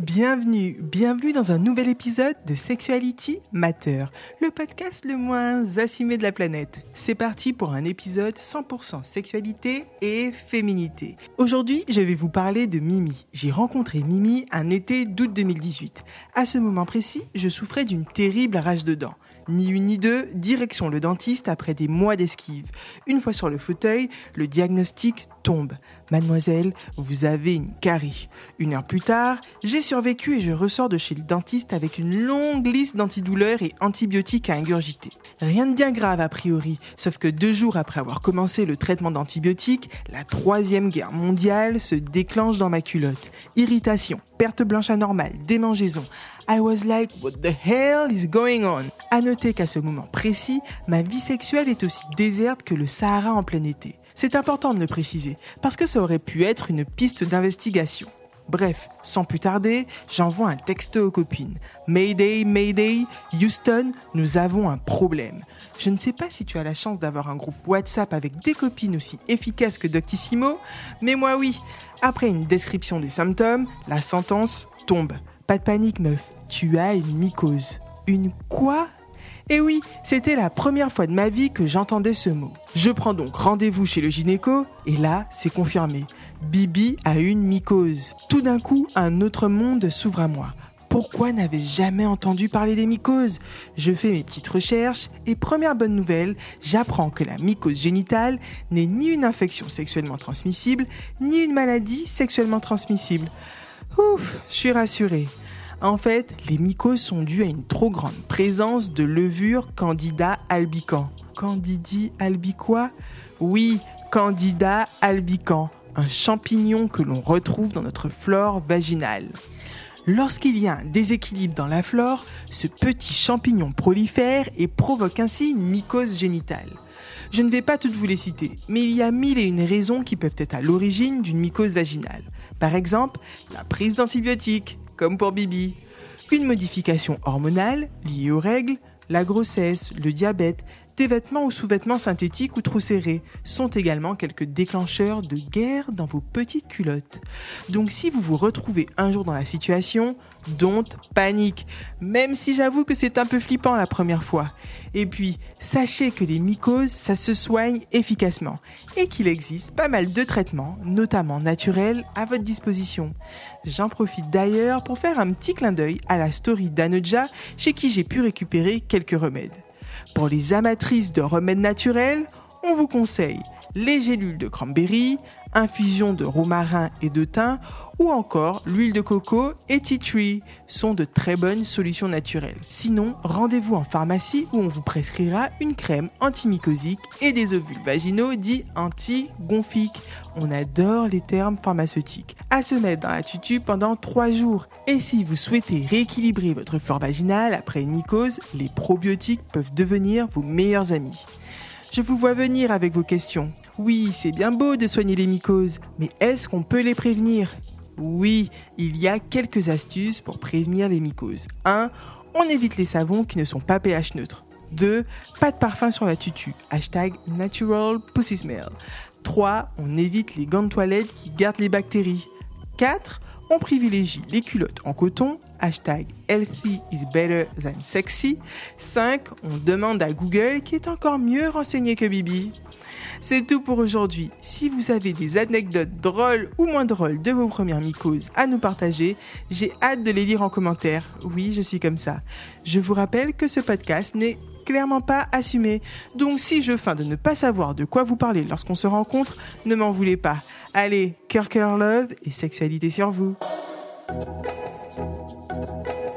Bienvenue, bienvenue dans un nouvel épisode de Sexuality Matter, le podcast le moins assumé de la planète. C'est parti pour un épisode 100% sexualité et féminité. Aujourd'hui, je vais vous parler de Mimi. J'ai rencontré Mimi un été d'août 2018. À ce moment précis, je souffrais d'une terrible rage de dents. Ni une ni deux, direction le dentiste après des mois d'esquive. Une fois sur le fauteuil, le diagnostic tombe. Mademoiselle, vous avez une carie. Une heure plus tard, j'ai survécu et je ressors de chez le dentiste avec une longue liste d'antidouleurs et antibiotiques à ingurgiter. Rien de bien grave a priori, sauf que deux jours après avoir commencé le traitement d'antibiotiques, la troisième guerre mondiale se déclenche dans ma culotte. Irritation, perte blanche anormale, démangeaison. I was like, what the hell is going on? Qu'à ce moment précis, ma vie sexuelle est aussi déserte que le Sahara en plein été. C'est important de le préciser, parce que ça aurait pu être une piste d'investigation. Bref, sans plus tarder, j'envoie un texto aux copines. Mayday, Mayday, Houston, nous avons un problème. Je ne sais pas si tu as la chance d'avoir un groupe WhatsApp avec des copines aussi efficaces que Doctissimo, mais moi oui. Après une description des symptômes, la sentence tombe. Pas de panique meuf, tu as une mycose. Une quoi et oui, c'était la première fois de ma vie que j'entendais ce mot. Je prends donc rendez-vous chez le gynéco, et là, c'est confirmé. Bibi a une mycose. Tout d'un coup, un autre monde s'ouvre à moi. Pourquoi n'avais-je jamais entendu parler des mycoses? Je fais mes petites recherches et première bonne nouvelle, j'apprends que la mycose génitale n'est ni une infection sexuellement transmissible, ni une maladie sexuellement transmissible. Ouf, je suis rassurée. En fait, les mycoses sont dues à une trop grande présence de levure Candida albicans. Candidi albiqua Oui, Candida albicans, un champignon que l'on retrouve dans notre flore vaginale. Lorsqu'il y a un déséquilibre dans la flore, ce petit champignon prolifère et provoque ainsi une mycose génitale. Je ne vais pas toutes vous les citer, mais il y a mille et une raisons qui peuvent être à l'origine d'une mycose vaginale. Par exemple, la prise d'antibiotiques, comme pour Bibi. Une modification hormonale liée aux règles, la grossesse, le diabète, des vêtements ou sous-vêtements synthétiques ou trop serrés sont également quelques déclencheurs de guerre dans vos petites culottes. Donc si vous vous retrouvez un jour dans la situation, don't panique, même si j'avoue que c'est un peu flippant la première fois. Et puis, sachez que les mycoses, ça se soigne efficacement et qu'il existe pas mal de traitements, notamment naturels, à votre disposition. J'en profite d'ailleurs pour faire un petit clin d'œil à la story d'Anoja chez qui j'ai pu récupérer quelques remèdes. Pour les amatrices de remèdes naturels, on vous conseille les gélules de cranberry, infusion de romarin et de thym ou encore l'huile de coco et tea tree sont de très bonnes solutions naturelles. Sinon, rendez-vous en pharmacie où on vous prescrira une crème antimycosique et des ovules vaginaux dits anti-gonfiques. On adore les termes pharmaceutiques. À se mettre dans la tutu pendant 3 jours. Et si vous souhaitez rééquilibrer votre flore vaginale après une mycose, les probiotiques peuvent devenir vos meilleurs amis. Je vous vois venir avec vos questions. Oui, c'est bien beau de soigner les mycoses, mais est-ce qu'on peut les prévenir? Oui, il y a quelques astuces pour prévenir les mycoses. 1. On évite les savons qui ne sont pas pH neutres. 2. Pas de parfum sur la tutu. Hashtag natural pussy smell. 3. On évite les gants de toilette qui gardent les bactéries. 4 on privilégie les culottes en coton, hashtag healthy is better than sexy. 5. On demande à Google qui est encore mieux renseigné que Bibi. C'est tout pour aujourd'hui. Si vous avez des anecdotes drôles ou moins drôles de vos premières mycoses à nous partager, j'ai hâte de les lire en commentaire. Oui, je suis comme ça. Je vous rappelle que ce podcast n'est clairement pas assumé. Donc si je feins de ne pas savoir de quoi vous parlez lorsqu'on se rencontre, ne m'en voulez pas. Allez, cœur cœur love et sexualité sur vous. Thank you.